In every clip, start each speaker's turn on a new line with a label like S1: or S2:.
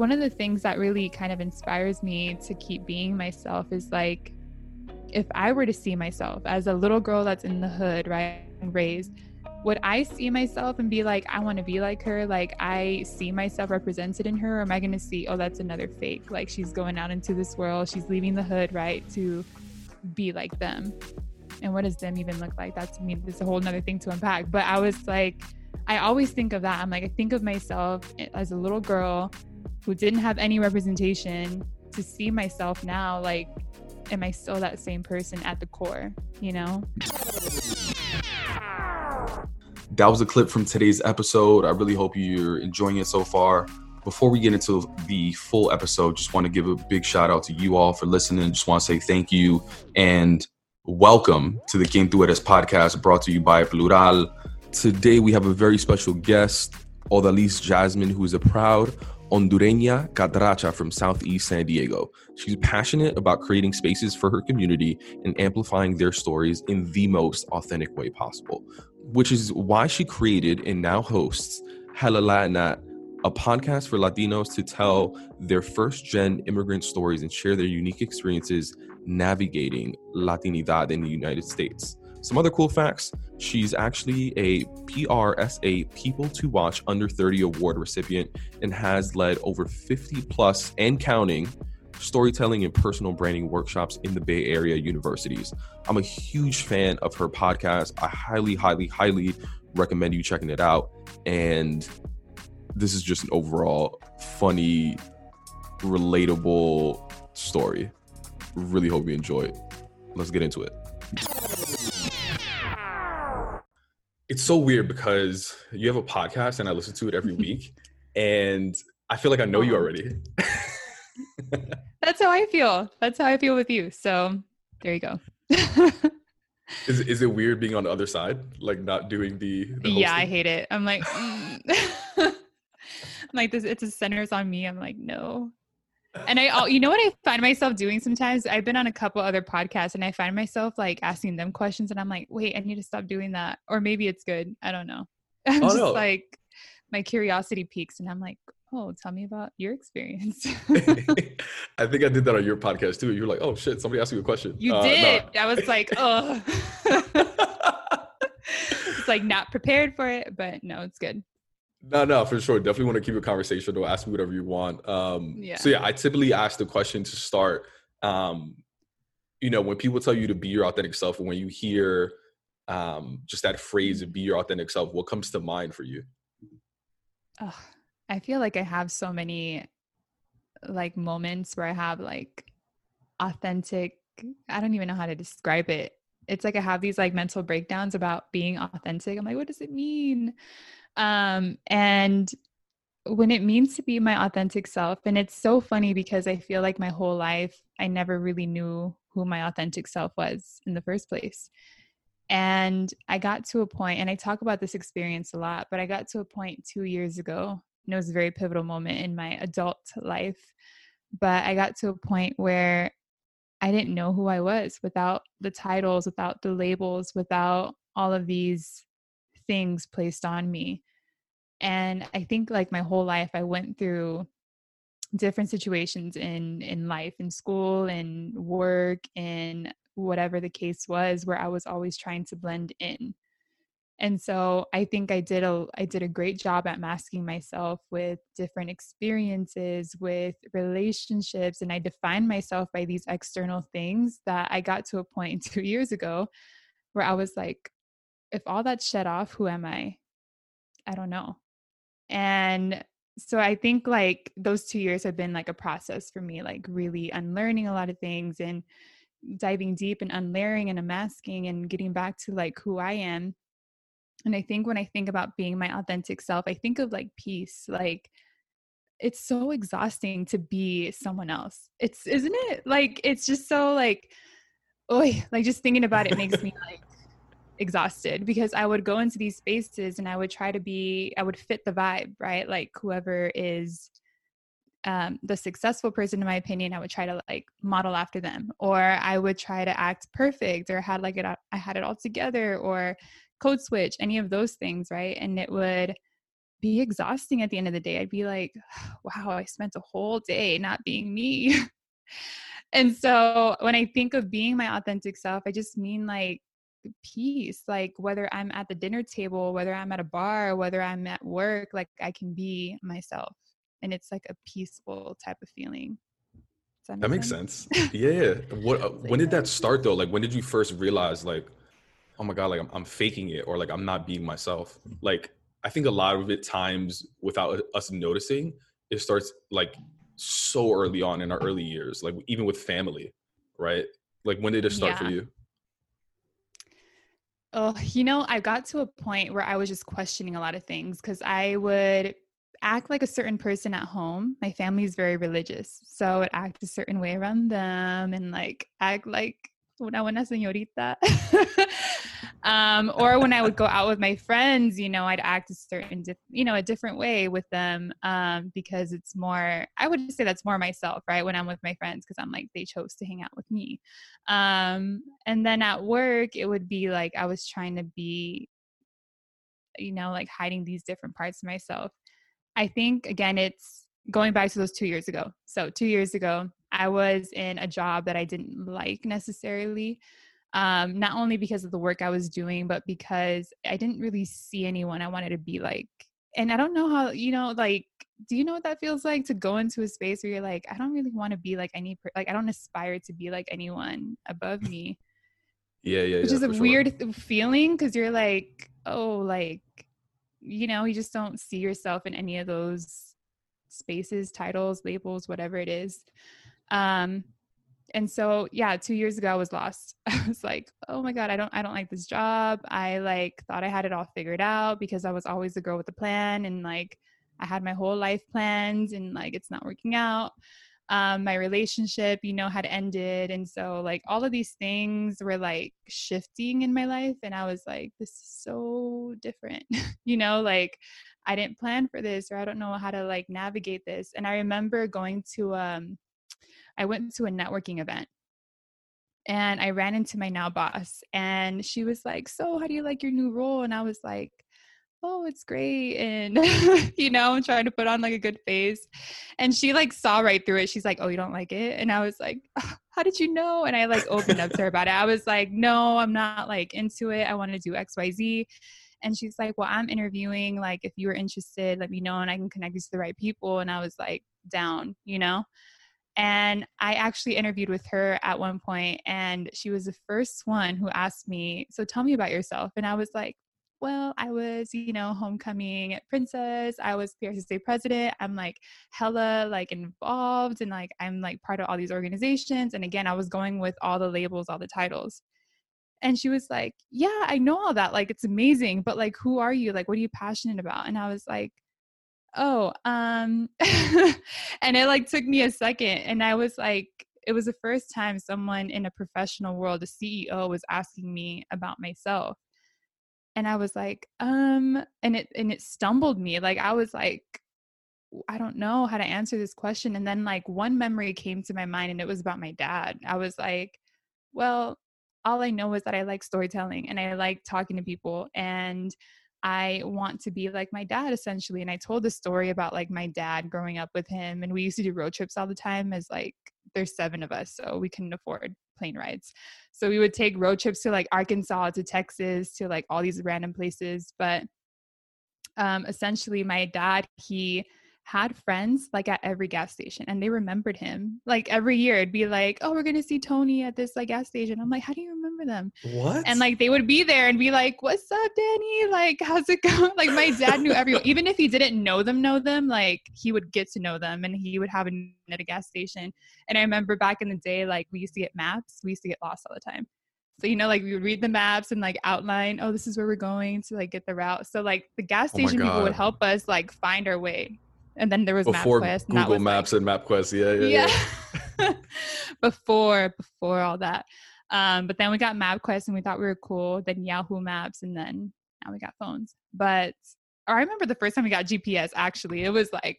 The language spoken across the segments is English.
S1: one of the things that really kind of inspires me to keep being myself is like if I were to see myself as a little girl that's in the hood, right, and raised, would I see myself and be like, I want to be like her? Like, I see myself represented in her? Or am I going to see, oh, that's another fake? Like, she's going out into this world, she's leaving the hood, right, to be like them. And what does them even look like? That's I mean, it's a whole nother thing to unpack. But I was like, I always think of that. I'm like, I think of myself eh, as a little girl who didn't have any representation to see myself now, like, am I still that same person at the core, you know?
S2: That was a clip from today's episode. I really hope you're enjoying it so far. Before we get into the full episode, just want to give a big shout out to you all for listening. Just want to say thank you and welcome to the Quién Tú podcast brought to you by Plural. Today we have a very special guest, Odalys Jasmine, who is a proud Hondureña Catracha from Southeast San Diego. She's passionate about creating spaces for her community and amplifying their stories in the most authentic way possible, which is why she created and now hosts Hella Latin@, a podcast for Latinos to tell their first gen immigrant stories and share their unique experiences navigating Latinidad in the United States. Some other cool facts she's actually a PRSA People to Watch Under 30 Award recipient and has led over 50 plus and counting storytelling and personal branding workshops in the Bay Area universities. I'm a huge fan of her podcast. I highly, highly, highly recommend you checking it out. And this is just an overall funny, relatable story. Really hope you enjoy it. Let's get into it. It's so weird because you have a podcast and I listen to it every week, and I feel like I know you already.
S1: That's how I feel. That's how I feel with you. So there you go.
S2: is is it weird being on the other side, like not doing the? the
S1: yeah, I hate it. I'm like, mm. I'm like this. It's a centers on me. I'm like, no, and I, you know what I find myself doing sometimes? I've been on a couple other podcasts and I find myself like asking them questions and I'm like, wait, I need to stop doing that. Or maybe it's good. I don't know. I'm oh, just no. like, my curiosity peaks and I'm like, oh, tell me about your experience.
S2: I think I did that on your podcast too. You were like, oh shit, somebody asked you a question.
S1: You uh, did. No. I was like, oh. it's like not prepared for it, but no, it's good.
S2: No, no, for sure. Definitely want to keep a conversation or ask me whatever you want. Um, yeah. So yeah, I typically ask the question to start. Um, you know, when people tell you to be your authentic self, and when you hear um, just that phrase of "be your authentic self," what comes to mind for you?
S1: Oh, I feel like I have so many like moments where I have like authentic. I don't even know how to describe it. It's like I have these like mental breakdowns about being authentic. I'm like, what does it mean? Um, and when it means to be my authentic self, and it's so funny because I feel like my whole life I never really knew who my authentic self was in the first place. And I got to a point, and I talk about this experience a lot, but I got to a point two years ago, and it was a very pivotal moment in my adult life. But I got to a point where I didn't know who I was without the titles, without the labels, without all of these things placed on me. And I think like my whole life I went through different situations in in life in school and work and whatever the case was where I was always trying to blend in. And so I think I did a I did a great job at masking myself with different experiences, with relationships, and I defined myself by these external things that I got to a point 2 years ago where I was like, if all that's shut off, who am I? I don't know. And so I think like those two years have been like a process for me, like really unlearning a lot of things and diving deep and unlayering and unmasking and getting back to like who I am. And I think when I think about being my authentic self, I think of like peace. Like it's so exhausting to be someone else. It's isn't it? Like it's just so like oh like just thinking about it makes me like exhausted because I would go into these spaces and I would try to be, I would fit the vibe, right? Like whoever is um, the successful person, in my opinion, I would try to like model after them, or I would try to act perfect, or had like it, I had it all together, or code switch, any of those things, right? And it would be exhausting at the end of the day. I'd be like, wow, I spent a whole day not being me. and so when I think of being my authentic self, I just mean like peace. Like whether I'm at the dinner table, whether I'm at a bar, whether I'm at work, like I can be myself. And it's like a peaceful type of feeling.
S2: That, that makes sense. sense. Yeah. What? Uh, when did that start though? Like, when did you first realize, like, oh my god, like I'm, I'm faking it, or like I'm not being myself? Like, I think a lot of it times without us noticing, it starts like so early on in our early years, like even with family, right? Like, when did it start yeah. for you?
S1: Oh, you know, I got to a point where I was just questioning a lot of things because I would act like a certain person at home. My family is very religious, so I would act a certain way around them and like act like una buena señorita. um, or when I would go out with my friends, you know, I'd act a certain, you know, a different way with them um, because it's more. I would say that's more myself, right? When I'm with my friends, because I'm like they chose to hang out with me. Um, and then at work, it would be like I was trying to be you know like hiding these different parts of myself I think again, it's going back to those two years ago. So two years ago, I was in a job that I didn't like necessarily. Um, not only because of the work I was doing, but because I didn't really see anyone I wanted to be like. And I don't know how, you know, like, do you know what that feels like to go into a space where you're like, I don't really want to be like any, like, I don't aspire to be like anyone above me.
S2: Yeah, yeah,
S1: Which
S2: yeah,
S1: is a weird sure. feeling because you're like, oh, like, you know, you just don't see yourself in any of those spaces, titles, labels, whatever it is. Um, and so yeah, two years ago I was lost. I was like, oh my God, I don't I don't like this job. I like thought I had it all figured out because I was always the girl with the plan and like I had my whole life planned and like it's not working out um, my relationship, you know, had ended. And so, like, all of these things were like shifting in my life. And I was like, this is so different, you know, like, I didn't plan for this or I don't know how to like navigate this. And I remember going to, um, I went to a networking event. And I ran into my now boss and she was like, So, how do you like your new role? And I was like, oh it's great. And you know I'm trying to put on like a good face. And she like saw right through it. She's like oh you don't like it? And i was like how did you know? And i like opened up to her about it. I was like no i'm not like into it. I want to do xyz and she's like well i'm interviewing. Like if you were interested let me know and i can connect you to the right people. And i was like down you know and I actually interviewed with her at one point, and she was the first one who asked me, So tell me about yourself. And I was like, well, I was, you know, homecoming princess. I was PRSSA president. I'm like hella like involved and like I'm like part of all these organizations. And again, I was going with all the labels, all the titles. And she was like, Yeah, I know all that. Like it's amazing. But like who are you? Like what are you passionate about? And I was like, Oh, um and it like took me a second. And I was like, it was the first time someone in a professional world, a CEO, was asking me about myself and i was like um and it and it stumbled me like i was like i don't know how to answer this question and then like one memory came to my mind and it was about my dad i was like well all i know is that i like storytelling and i like talking to people and I want to be like my dad essentially. And I told the story about like my dad growing up with him. And we used to do road trips all the time as like there's seven of us, so we couldn't afford plane rides. So we would take road trips to like Arkansas, to Texas, to like all these random places. But um, essentially, my dad, he had friends like at every gas station and they remembered him like every year it'd be like oh we're gonna see tony at this like gas station i'm like how do you remember them
S2: what
S1: and like they would be there and be like what's up danny like how's it going like my dad knew everyone even if he didn't know them know them like he would get to know them and he would have a at a gas station and i remember back in the day like we used to get maps we used to get lost all the time so you know, like we would read the maps and like outline, oh, this is where we're going to like get the route. So like the gas oh station oh people would help us like find our way and then there was
S2: before
S1: MapQuest.
S2: Google Maps like, and MapQuest. Yeah, yeah,
S1: yeah. yeah. before before all that. Um, but then we got MapQuest and we thought we were cool. Then Yahoo Maps, and then now we got phones. But I remember the first time we got GPS. Actually, it was like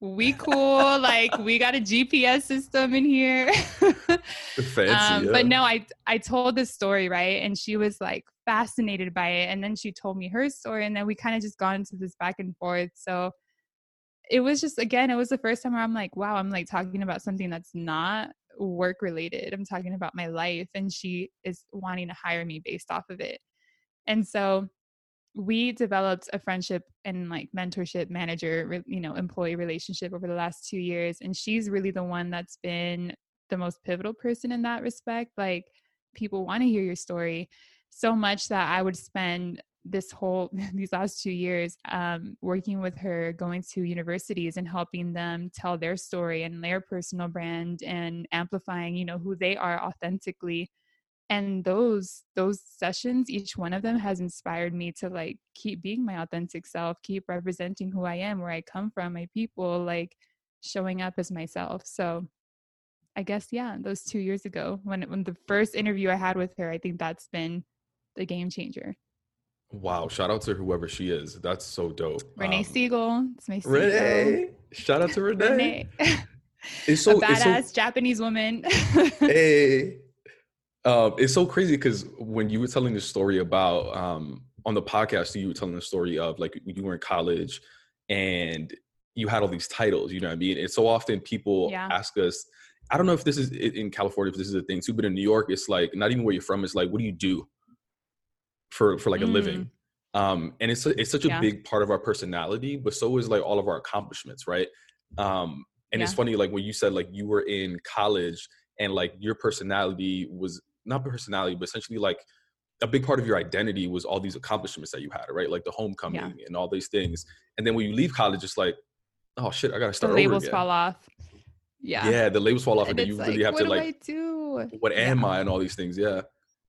S1: we cool. like we got a GPS system in here.
S2: Fancy, um,
S1: yeah. But no, I I told this story right, and she was like fascinated by it. And then she told me her story, and then we kind of just got into this back and forth. So it was just again, it was the first time where I'm like, wow, I'm like talking about something that's not work related. I'm talking about my life, and she is wanting to hire me based off of it. And so we developed a friendship and like mentorship manager you know employee relationship over the last two years and she's really the one that's been the most pivotal person in that respect like people want to hear your story so much that i would spend this whole these last two years um, working with her going to universities and helping them tell their story and their personal brand and amplifying you know who they are authentically. And those those sessions each one of them has inspired me to like keep being my authentic self keep representing who i am where i come from my people like showing up as myself. So i guess yeah those two years ago when when the first interview i had with her i think that's been the game changer
S2: wow shout out to whoever she is that's so dope
S1: renee um, siegel
S2: it's my renee shout out to renee, renee.
S1: it's so a badass so, japanese woman
S2: hey uh, it's so crazy because when you were telling the story about um, on the podcast, you were telling the story of like you were in college and you had all these titles. You know what I mean? And so often people yeah. ask us. I don't know if this is in California, if this is a thing too, but in New York, it's like not even where you're from. It's like, what do you do for for like mm. a living? Mm. Um, and it's a, it's such a yeah. big part of our personality, but so is like all of our accomplishments, right? Um, and yeah. it's funny, like when you said like you were in college and like your personality was not personality, but essentially like a big part of your identity was all these accomplishments that you had, right? Like the homecoming yeah. and all these things. And then when you leave college, it's like, oh shit, I gotta start.
S1: The labels fall off. Yeah.
S2: Yeah, the labels fall off, and,
S1: and
S2: then you
S1: like,
S2: really have to
S1: like, do?
S2: what am I, and all these things. Yeah.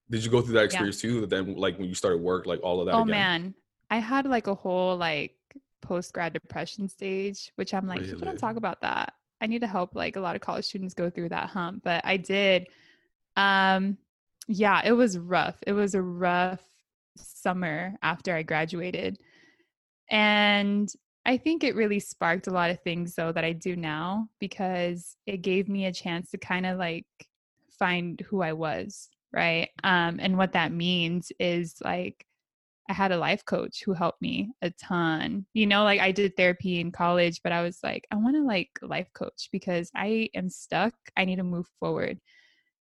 S2: Did you go through that experience yeah. too? Then, like when you started work, like all of that.
S1: Oh
S2: again?
S1: man, I had like a whole like post grad depression stage, which I'm like, really? people don't talk about that. I need to help like a lot of college students go through that hump, but I did. Um, yeah, it was rough. It was a rough summer after I graduated. And I think it really sparked a lot of things though that I do now because it gave me a chance to kind of like find who I was, right? Um and what that means is like I had a life coach who helped me a ton. You know, like I did therapy in college, but I was like I want to like life coach because I am stuck. I need to move forward.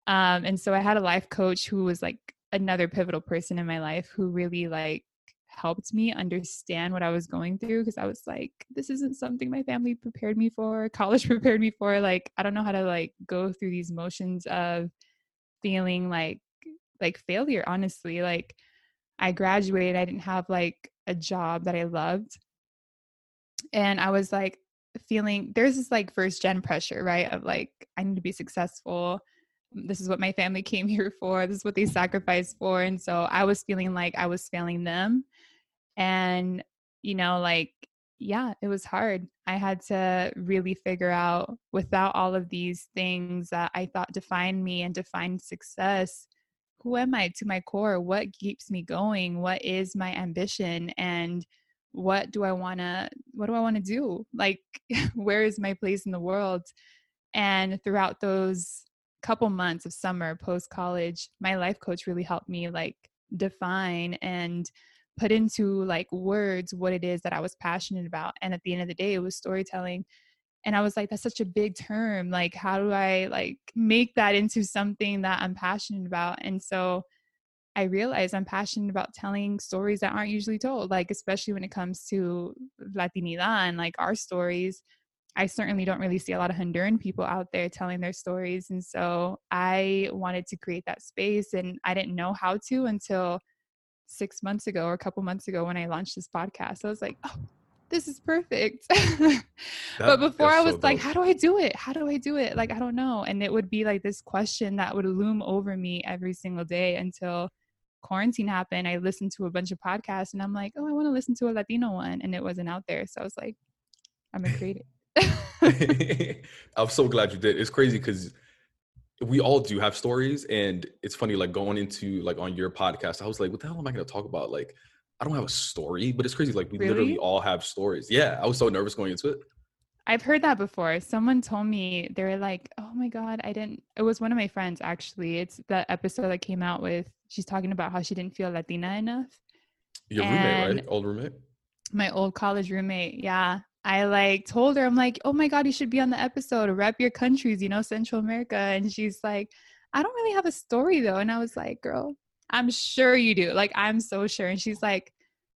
S1: Um, and so I had a life coach who was like another pivotal person in my life who really like helped me understand what I was going through because I was like, this isn't something my family prepared me for, college prepared me for. Like, I don't know how to like go through these motions of feeling like like failure, honestly. Like I graduated, I didn't have like a job that I loved. And I was like feeling there's this like first gen pressure, right? Of like, I need to be successful this is what my family came here for this is what they sacrificed for and so i was feeling like i was failing them and you know like yeah it was hard. I had to really figure out without all of these things that i thought defined me and defined success who am i to my core? What keeps me going? What is my ambition? And what do i want to what do i want to do? Like where is my place in the world? And throughout those couple months of summer post college, my life coach really helped me like define and put into like words what it is that I was passionate about. And at the end of the day, it was storytelling. And I was like, that's such a big term. Like, how do I like make that into something that I'm passionate about? And so I realized I'm passionate about telling stories that aren't usually told, like especially when it comes to Latinidad and like our stories I certainly don't really see a lot of Honduran people out there telling their stories. And so I wanted to create that space and I didn't know how to until six months ago or a couple months ago when I launched this podcast. I was like, oh, this is perfect. but before I was so like, how do I do it? How do I do it? Like, I don't know. And it would be like this question that would loom over me every single day until quarantine happened. I listened to a bunch of podcasts and I'm like, oh, I want to listen to a Latino one. And it wasn't out there. So I was like, I'm going to create it.
S2: I'm so glad you did. It's crazy because we all do have stories, and it's funny. Like going into like on your podcast, I was like, "What the hell am I going to talk about?" Like, I don't have a story, but it's crazy. Like we really? literally all have stories. Yeah, I was so nervous going into it.
S1: I've heard that before. Someone told me they were like, "Oh my god, I didn't." It was one of my friends actually. It's the episode that came out with. She's talking about how she didn't feel Latina enough.
S2: Your and roommate, right? Old roommate.
S1: My old college roommate. Yeah, I like told her, I'm like, "Oh my god, you should be on the episode. Rep your countries, you know, Central America." And she's like, "I don't really have a story though." And I was like, "Girl, I'm sure you do. Like, I'm so sure." And she's like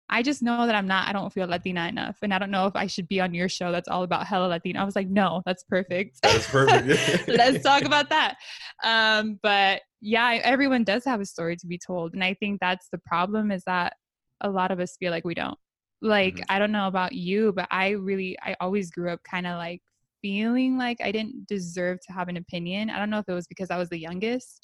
S1: I just know that I'm not, I don't feel Latina enough. And I don't know if I should be on your show that's all about hella Latina. I was like, no, that's perfect.
S2: That's perfect.
S1: Let's talk about that. Um, but yeah, everyone does have a story to be told. And I think that's the problem is that a lot of us feel like we don't. Like, mm-hmm. I don't know about you, but I really, I always grew up kind of like feeling like I didn't deserve to have an opinion. I don't know if it was because I was the youngest,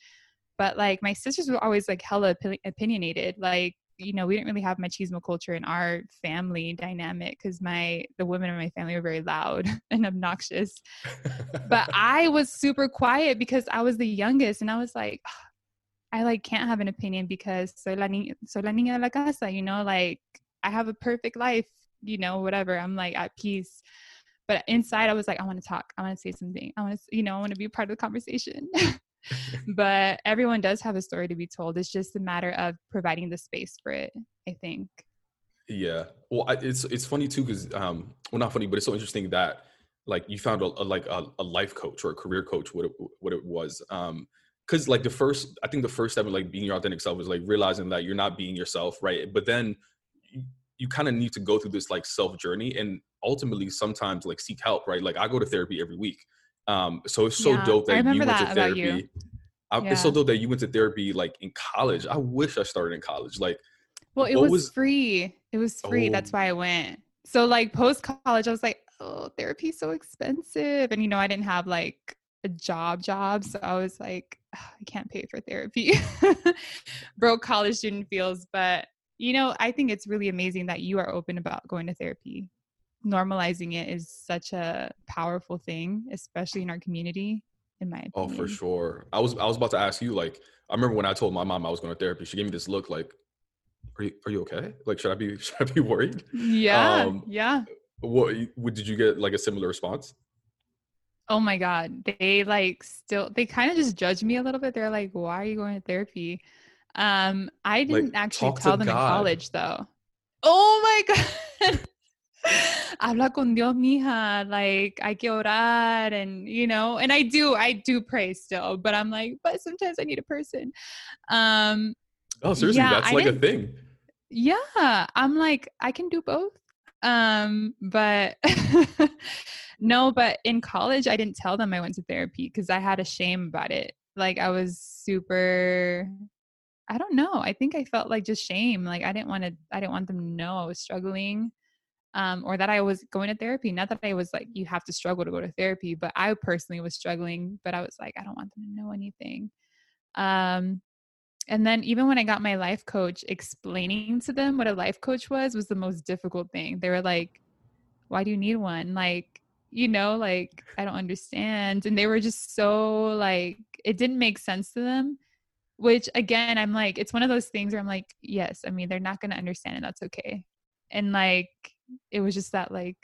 S1: but like my sisters were always like hella opinionated. Like, you know, we didn't really have machismo culture in our family dynamic because my the women in my family were very loud and obnoxious. but I was super quiet because I was the youngest, and I was like, I like can't have an opinion because soy la niña, soy la niña de la casa. You know, like I have a perfect life. You know, whatever. I'm like at peace. But inside, I was like, I want to talk. I want to say something. I want to, you know, I want to be part of the conversation. but everyone does have a story to be told. It's just a matter of providing the space for it, I think.
S2: Yeah. Well, I, it's it's funny too because um, well, not funny, but it's so interesting that like you found a, a like a, a, life coach or a career coach, what it, what it was. Um, because like the first, I think the first step of like being your authentic self is like realizing that you're not being yourself, right? But then you, kind of need to go through this like self journey and ultimately sometimes like seek help, right? Like I go to therapy every week um, so it's so yeah, dope that you went that to therapy. I, yeah. It's so dope that you went to therapy like in college. I wish I started in college. Like,
S1: well, it was, was, free. It was free. Oh. That's why I went. So like post college, I was like, oh, therapy's so expensive, and you know, I didn't have like a job job, so I was like, oh, I can't pay for therapy. Broke college student feels, but you know, I think it's really amazing that you are open about going to therapy normalizing it is such a powerful thing, especially in our community. In my opinion.
S2: oh, for sure. I was I was about to ask you. Like, I remember when I told my mom I was going to therapy. She gave me this look, like, "Are you are you okay? Like, should I be should I be worried?"
S1: Yeah, um, yeah.
S2: What, what did you get? Like a similar response?
S1: Oh my god, they like still they kind of just judge me a little bit. They're like, "Why are you going to therapy?" Um, I didn't like, actually tell them God. in college though. Oh my god. habla con Dios, mija. Like, hay que orar. And, you know, and I do, I do pray still, but I'm like, but sometimes I need a person. Um,
S2: oh, seriously, yeah, that's like a thing.
S1: Yeah. I'm like, I can do both. Um, but no, but in college, I didn't tell them I went to therapy because I had a shame about it. Like, I was super I don't know. I think I felt like just shame. Like I didn't want to I didn't want them to know I was struggling um, or that I was going to therapy. Not that I was like, you have to struggle to go to therapy, but I personally was struggling. But I was like, I don't want them to know anything. Um, and then even when I got my life coach, explaining to them what a life coach was was the most difficult thing. They were like, "Why do you need one?" Like, you know, like I don't understand. And they were just so like, it didn't make sense to them. Which again, I'm like, it's one of those things where I'm like, yes, I mean, they're not going to understand, and that's okay. And like, it was just that like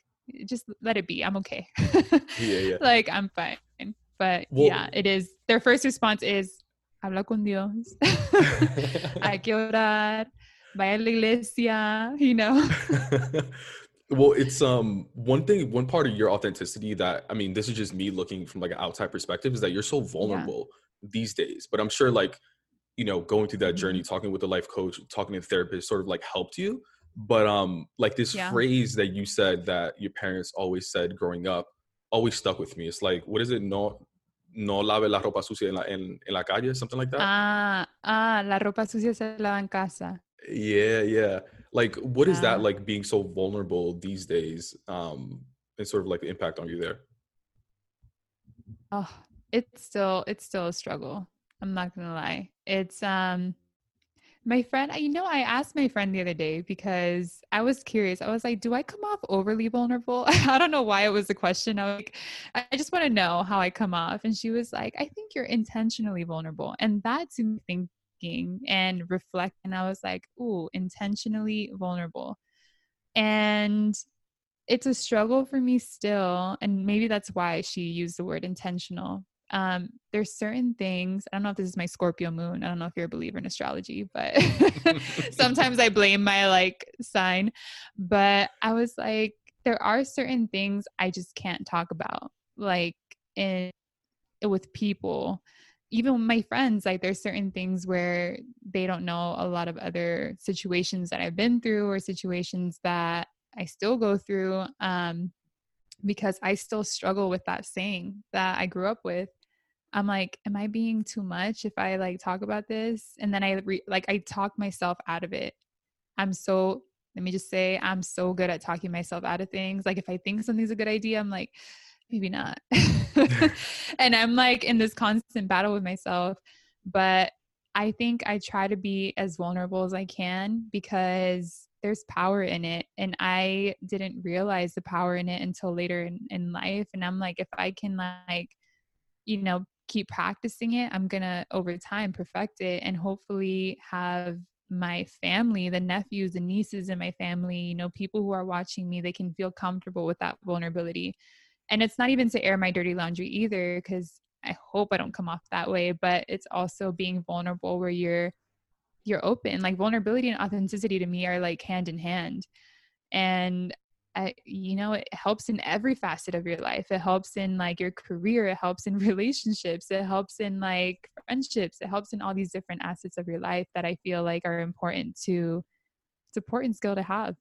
S1: just let it be i'm okay
S2: yeah, yeah.
S1: like i'm fine but well, yeah it is their first response is habla con dios hay que orar vaya a la iglesia you know
S2: well it's um one thing one part of your authenticity that i mean this is just me looking from like an outside perspective is that you're so vulnerable yeah. these days but i'm sure like you know going through that journey mm-hmm. talking with a life coach talking to a therapist sort of like helped you. But um like this yeah. phrase that you said that your parents always said growing up always stuck with me. It's like what is it? No no lave la ropa sucia en la, en, en la calle something like that?
S1: Ah ah la ropa sucia se lava en casa.
S2: Yeah yeah. Like what is that like being so vulnerable these days um and sort of like the impact on you there?
S1: Oh it's still it's still a struggle i'm not gonna lie it's um my friend, you know, I asked my friend the other day because I was curious. I was like, do I come off overly vulnerable? I don't know why it was a question. I was like, I just want to know how I come off. And she was like, I think you're intentionally vulnerable. And that's thinking and reflect. And I was like, ooh, intentionally vulnerable. And it's a struggle for me still and maybe that's why she used the word intentional um, there's certain things i don't know if this is my scorpio moon i don't know if you're a believer in astrology but sometimes i blame my like sign but i was like there are certain things i just can't talk about like in with people. Even with my friends like there's certain things where they don't know a lot of other situations that i've been through or situations that i still go through um, because i still struggle with that saying that i grew up with i'm like am i being too much if i like talk about this and then i re- like i talk myself out of it i'm so let me just say i'm so good at talking myself out of things like if i think something's a good idea i'm like maybe not. and I'm like in this constant battle with myself. But I think I try to be as vulnerable as I can because there's power in it. And I didn't realize the power in it until later in, in life. And I'm like, if I can, like, you know, keep practicing it, I'm going to over time perfect it and hopefully have my family, the nephews and nieces in my family, you know, people who are watching me, they can feel comfortable with that vulnerability. And it's not even to air my dirty laundry either because i hope i don't come off that way but it's also being vulnerable where you're you're open. Like vulnerability and authenticity to me are like hand in hand. And I, you know it helps in every facet of your life it helps in like your career it helps in relationships it helps in like friendships it helps in all these different assets of your life that i feel like are important to it's important skill to have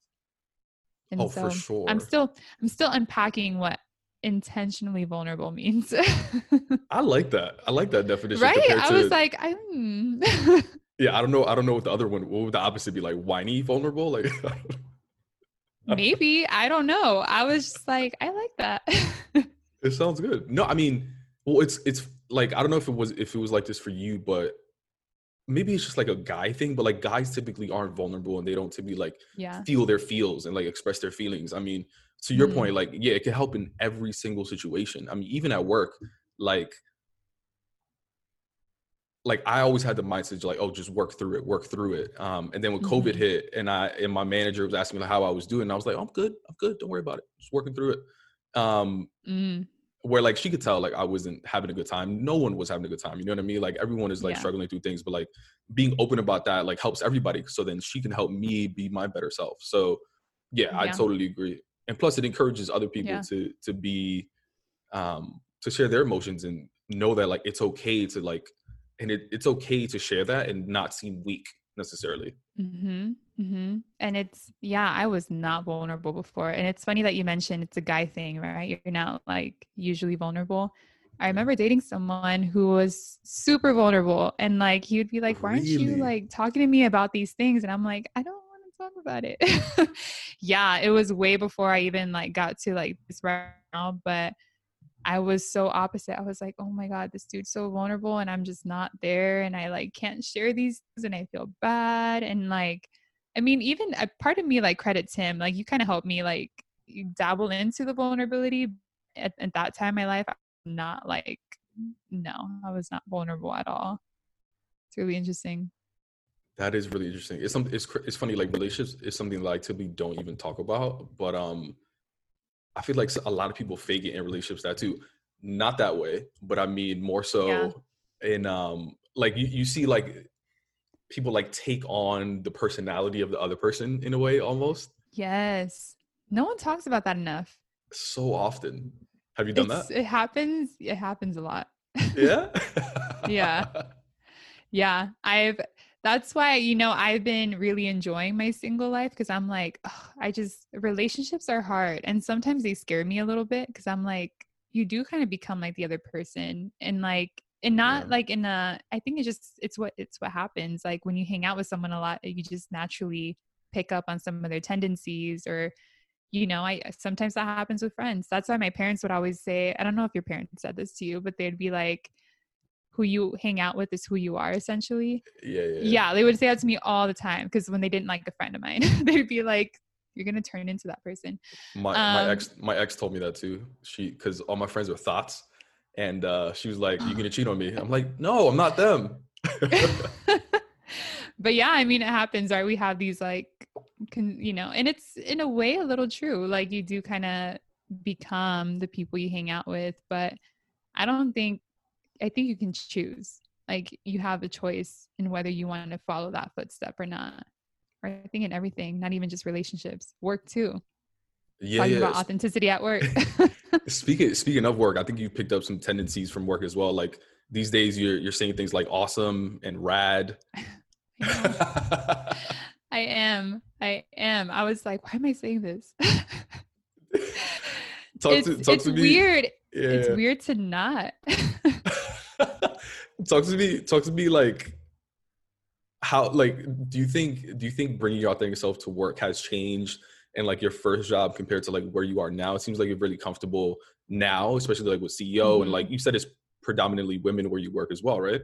S2: and oh, so for sure.
S1: i'm still i'm still unpacking what intentionally vulnerable means.
S2: I like that. I like that definition.
S1: Right? I was like, I.
S2: Mm. yeah, I don't know. I don't know what the other one. What would the opposite be like? Whiny vulnerable? Like.
S1: Maybe I don't know. I was just like, I like that.
S2: it sounds good. No, I mean, well, it's it's like I don't know if it was if it was like this for you, but maybe it's just like a guy thing. But like guys typically aren't vulnerable and they don't typically like
S1: yeah.
S2: feel their feels and like express their feelings. I mean, to your mm. point like yeah it can help in every single situation i mean even at work like like I always had the mindset like, oh, just work through it, work through it. Um, and then when COVID mm-hmm. hit, and I and my manager was asking me how I was doing, and I was like, oh, I'm good, I'm good, don't worry about it, just working through it. Um, mm. where like she could tell like I wasn't having a good time. No one was having a good time. You know what I mean? Like everyone is like yeah. struggling through things, but like being open about that like helps everybody. So then she can help me be my better self. So yeah, yeah. I totally agree and plus it encourages other people yeah. to to be um to share their emotions and know that like it's okay to like and it, it's okay to share that and not seem weak necessarily
S1: mm-hmm, mm-hmm. and it's yeah i was not vulnerable before and it's funny that you mentioned it's a guy thing right you're not like usually vulnerable I remember dating someone who was super vulnerable and like he would be like, Why aren't you like talking to me about these things? And I'm like, I don't want to talk about it. yeah, it was way before I even like got to like this right now, but I was so opposite. I was like, oh my God, this dude's so vulnerable and I'm just not there and I like can't share these things and I feel bad. And like, I mean, even a part of me like credits him. Like you kind of helped me like dabble into the vulnerability at, at that time in my life. I'm not like, no, I was not vulnerable at all. It's really interesting.
S2: That is really interesting. It's something. it's it's funny like relationships is something I typically don't even talk about, but um, I feel like a lot of people fake it in relationships that too. Not that way, but I mean more so yeah. in um like you you see like people like take on the personality of the other person in a way almost.
S1: Yes. No one talks about that enough.
S2: So often. Have you done
S1: it's,
S2: that?
S1: It happens. It happens a lot.
S2: Yeah.
S1: yeah. Yeah. I've that's why you know i've been really enjoying my single life because i'm like oh, i just relationships are hard and sometimes they scare me a little bit because i'm like you do kind of become like the other person and like and not yeah. like in a i think it's just it's what it's what happens like when you hang out with someone a lot you just naturally pick up on some of their tendencies or you know i sometimes that happens with friends that's why my parents would always say i don't know if your parents said this to you but they'd be like who you hang out with is who you are essentially.
S2: Yeah, yeah.
S1: Yeah, they would say that to me all the time because when they didn't like a friend of mine, they'd be like, "You're gonna turn into that person."
S2: My um, my ex my ex told me that too. She because all my friends were thoughts, and uh, she was like, "You're gonna cheat on me." I'm like, "No, I'm not them."
S1: but yeah, I mean, it happens, right? We have these like, can, you know, and it's in a way a little true. Like you do kind of become the people you hang out with, but I don't think, I think you can choose. Like you have a choice in whether you want to follow that footstep or not. Right? I think in everything, not even just relationships, work too. Yeah, Talking yeah. about authenticity at work.
S2: speaking speaking of work, I think you picked up some tendencies from work as well. Like these days, you're you're saying things like awesome and rad.
S1: I am. I am. I was like, why am I saying this? talk it's, to, talk it's to me. weird. Yeah. It's weird to not.
S2: talk to me. Talk to me like how like do you think do you think bringing your authentic self to work has changed in like your first job compared to like where you are now? It seems like you're really comfortable now, especially like with CEO mm-hmm. and like you said it's predominantly women where you work as well, right?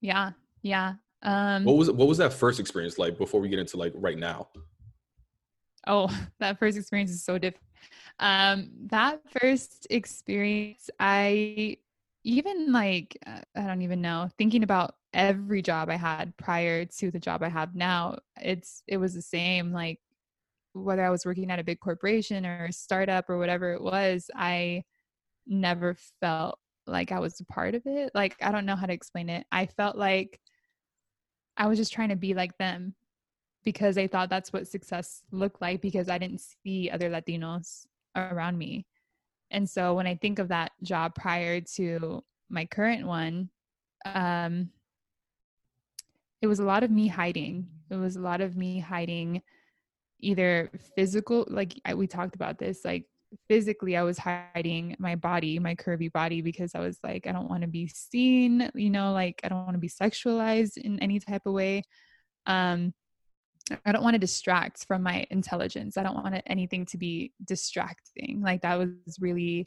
S1: Yeah. Yeah. Um,
S2: what was what was that first experience like before we get into like right now?
S1: Oh, that first experience is so different. Um, that first experience, I even like uh, I don't even know. Thinking about every job I had prior to the job I have now, it's it was the same. Like whether I was working at a big corporation or a startup or whatever it was, I never felt like I was a part of it. Like I don't know how to explain it. I felt like I was just trying to be like them because I thought that's what success looked like because I didn't see other Latinos around me. And so when I think of that job prior to my current one, um, it was a lot of me hiding. It was a lot of me hiding either physical, like I, we talked about this, like physically I was hiding my body, my curvy body, because I was like, I don't want to be seen, you know, like I don't want to be sexualized in any type of way. Um, I don't want to distract from my intelligence. I don't want anything to be distracting. Like that was really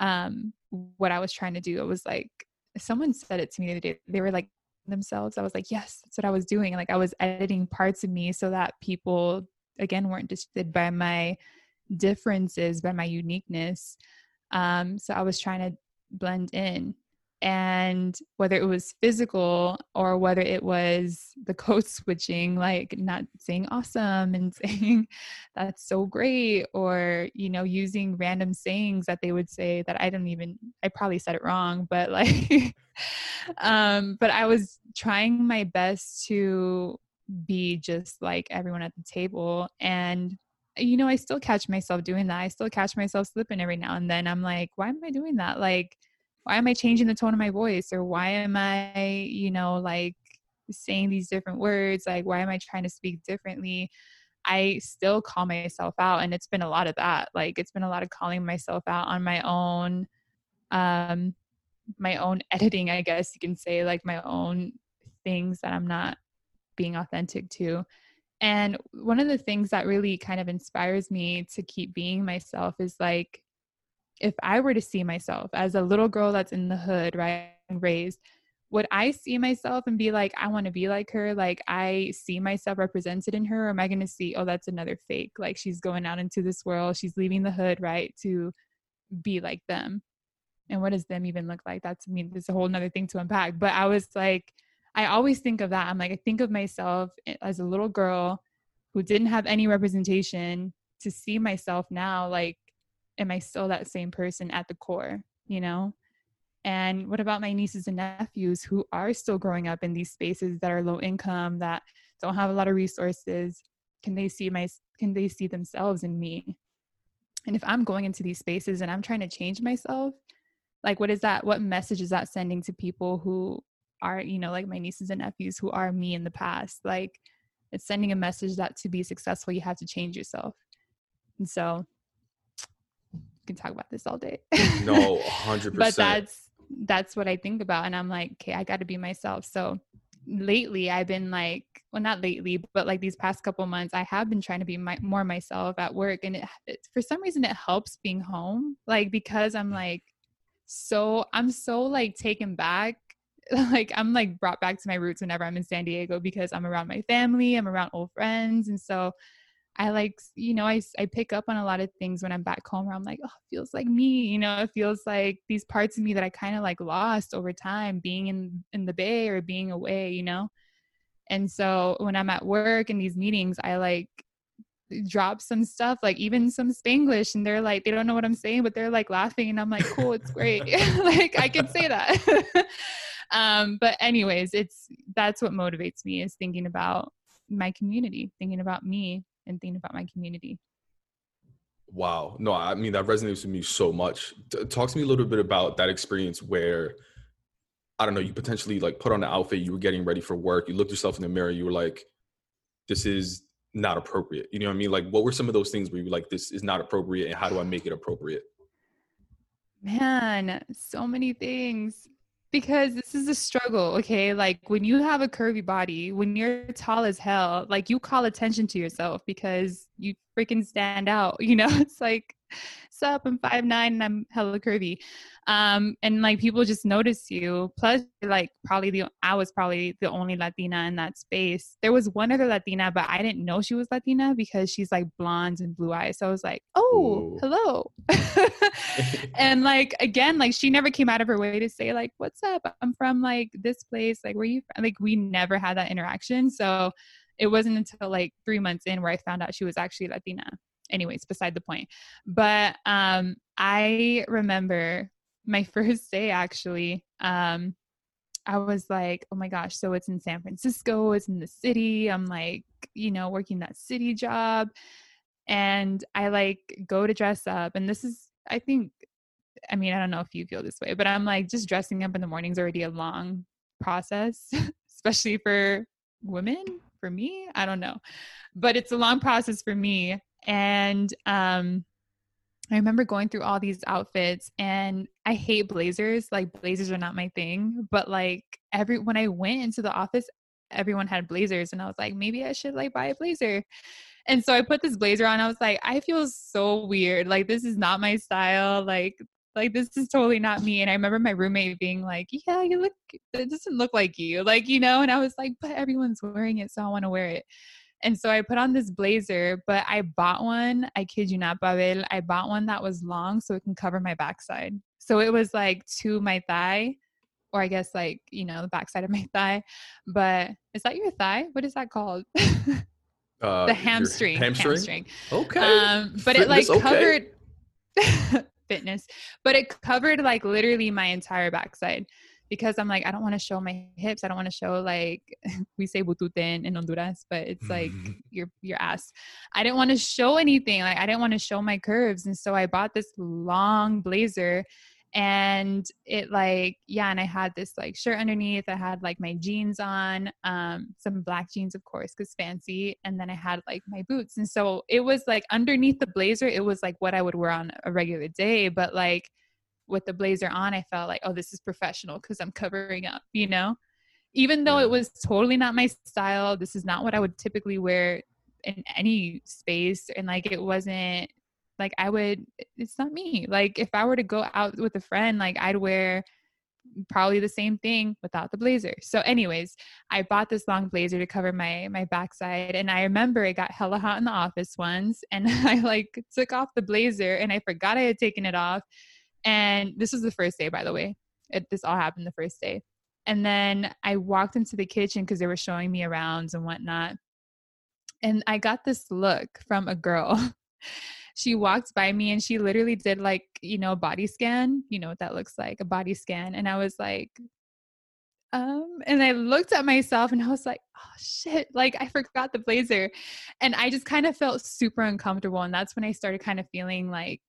S1: um, what I was trying to do. It was like someone said it to me the other day. They were like themselves. I was like, yes, that's what I was doing. Like I was editing parts of me so that people again weren't distracted by my differences by my uniqueness um, so i was trying to blend in and whether it was physical or whether it was the code switching like not saying awesome and saying that's so great or you know using random sayings that they would say that i didn't even i probably said it wrong but like um but i was trying my best to be just like everyone at the table and you know, I still catch myself doing that. I still catch myself slipping every now and then. I'm like, why am I doing that? Like, why am I changing the tone of my voice? Or why am I, you know, like saying these different words? Like, why am I trying to speak differently? I still call myself out. And it's been a lot of that. Like, it's been a lot of calling myself out on my own, um, my own editing, I guess you can say, like my own things that I'm not being authentic to. And one of the things that really kind of inspires me to keep being myself is like, if I were to see myself as a little girl that's in the hood, right, and raised, would I see myself and be like, I want to be like her? Like, I see myself represented in her? Or am I going to see, oh, that's another fake? Like, she's going out into this world, she's leaving the hood, right, to be like them. And what does them even look like? That's, I mean, there's a whole nother thing to unpack. But I was like, I always think of that. I'm like, I think of myself as a little girl who didn't have any representation to see myself now, like, am I still that same person at the core, you know? And what about my nieces and nephews who are still growing up in these spaces that are low income, that don't have a lot of resources? Can they see my can they see themselves in me? And if I'm going into these spaces and I'm trying to change myself, like what is that what message is that sending to people who are you know like my nieces and nephews who are me in the past like it's sending a message that to be successful you have to change yourself and so can talk about this all day.
S2: No 100%
S1: but that's that's what i think about and i'm like okay i got to be myself. So lately i've been like well not lately but like these past couple months i have been trying to be my, more myself at work and it, it for some reason it helps being home like because i'm like so i'm so like taken back like I'm like brought back to my roots whenever I'm in San Diego because I'm around my family, I'm around old friends, and so I like you know I I pick up on a lot of things when I'm back home where I'm like oh feels like me you know it feels like these parts of me that I kind of like lost over time being in in the Bay or being away you know And so when I'm at work in these meetings, I like drop some stuff, like even some Spanglish, and they're like, they don't know what I'm saying, but they're like laughing, and I'm like, cool, it's great. like I can say that. um, but anyways, it's that's what motivates me is thinking about my community, thinking about me, and thinking about my community.
S2: Wow. No, I mean that resonates with me so much. Talk to me a little bit about that experience where I don't know, you potentially like put on an outfit, you were getting ready for work, you looked yourself in the mirror, you were like, this is not appropriate. You know what I mean? Like, what were some of those things where you were like, this is not appropriate, and how do I make it appropriate?
S1: Man, so many things. Because this is a struggle, okay? Like when you have a curvy body, when you're tall as hell, like you call attention to yourself because you freaking stand out. You know, it's like, sup, I'm five nine and I'm hella curvy. Um, and like people just notice you. Plus like probably the i was probably the only latina in that space. There was one other latina but i didn't know she was latina because she's like blonde and blue eyes. So i was like oh Ooh. hello. And like again like she never came out of her way to say like what's up? I'm from like this place. Like where you from? like we never had that interaction. So it wasn't until like three months in where i found out she was actually latina anyways beside the point but um i remember my first day actually um I was like, oh my gosh, so it's in San Francisco, it's in the city. I'm like, you know, working that city job. And I like go to dress up. And this is, I think, I mean, I don't know if you feel this way, but I'm like, just dressing up in the morning is already a long process, especially for women. For me, I don't know, but it's a long process for me. And um, I remember going through all these outfits and I hate blazers. Like blazers are not my thing, but like every when I went into the office, everyone had blazers and I was like, maybe I should like buy a blazer. And so I put this blazer on. I was like, I feel so weird. Like this is not my style. Like like this is totally not me. And I remember my roommate being like, Yeah, you look it doesn't look like you. Like, you know, and I was like, but everyone's wearing it, so I want to wear it. And so I put on this blazer, but I bought one. I kid you not, Pavel. I bought one that was long so it can cover my backside. So it was like to my thigh, or I guess like, you know, the backside of my thigh. But is that your thigh? What is that called? uh, the hamstring.
S2: Hamstring.
S1: hamstring.
S2: Okay.
S1: Um, but Fitness, it like covered okay. fitness, but it covered like literally my entire backside because I'm like, I don't want to show my hips. I don't want to show like we say bututen in Honduras, but it's like your your ass. I didn't want to show anything. Like I didn't want to show my curves. And so I bought this long blazer and it like yeah and i had this like shirt underneath i had like my jeans on um some black jeans of course because fancy and then i had like my boots and so it was like underneath the blazer it was like what i would wear on a regular day but like with the blazer on, I felt like, oh, this is professional because I'm covering up, you know? Even though it was totally not my style, this is not what I would typically wear in any space. And like, it wasn't like I would, it's not me. Like, if I were to go out with a friend, like, I'd wear probably the same thing without the blazer. So anyways, I bought this long blazer to cover my my backside and I remember it got hella hot in the office once and I like took off the blazer and I forgot I had taken it off and this was the first day, by the way. It, this all happened the first day. And then I walked into the kitchen because they were showing me arounds and whatnot. And I got this look from a girl. she walked by me and she literally did like, you know, body scan. You know what that looks like, a body scan. And I was like, um, and I looked at myself and I was like, oh shit, like I forgot the blazer. And I just kind of felt super uncomfortable. And that's when I started kind of feeling like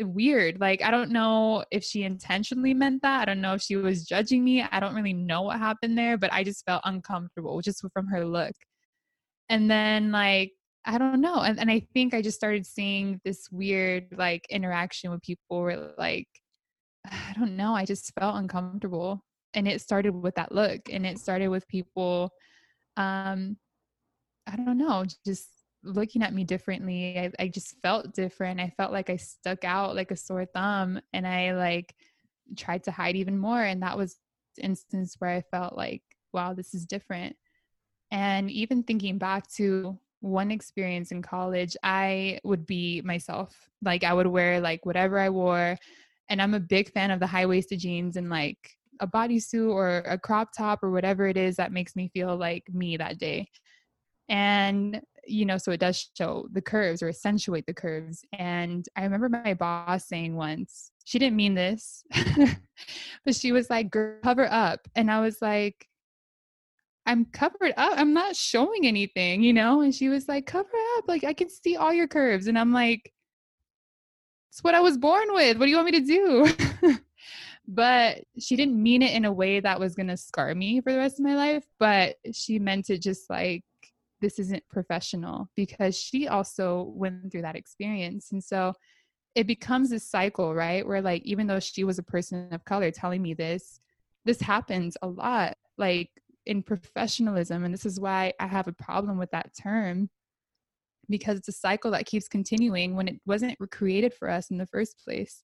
S1: weird. Like, I don't know if she intentionally meant that. I don't know if she was judging me. I don't really know what happened there, but I just felt uncomfortable just from her look. And then, like, I don't know. And, and I think I just started seeing this weird, like, interaction with people where, like, I don't know. I just felt uncomfortable. And it started with that look. And it started with people, um, I don't know, just looking at me differently. I, I just felt different. I felt like I stuck out like a sore thumb and I like tried to hide even more. And that was instance where I felt like, wow, this is different. And even thinking back to one experience in college, I would be myself. Like I would wear like whatever I wore. And I'm a big fan of the high waisted jeans and like a bodysuit or a crop top or whatever it is that makes me feel like me that day. And you know, so it does show the curves or accentuate the curves. And I remember my boss saying once, she didn't mean this, but she was like, cover up. And I was like, I'm covered up. I'm not showing anything, you know? And she was like, cover up. Like, I can see all your curves. And I'm like, it's what I was born with. What do you want me to do? but she didn't mean it in a way that was going to scar me for the rest of my life. But she meant it just like, this isn't professional because she also went through that experience. And so it becomes a cycle, right? Where, like, even though she was a person of color telling me this, this happens a lot. Like, in professionalism and this is why i have a problem with that term because it's a cycle that keeps continuing when it wasn't created for us in the first place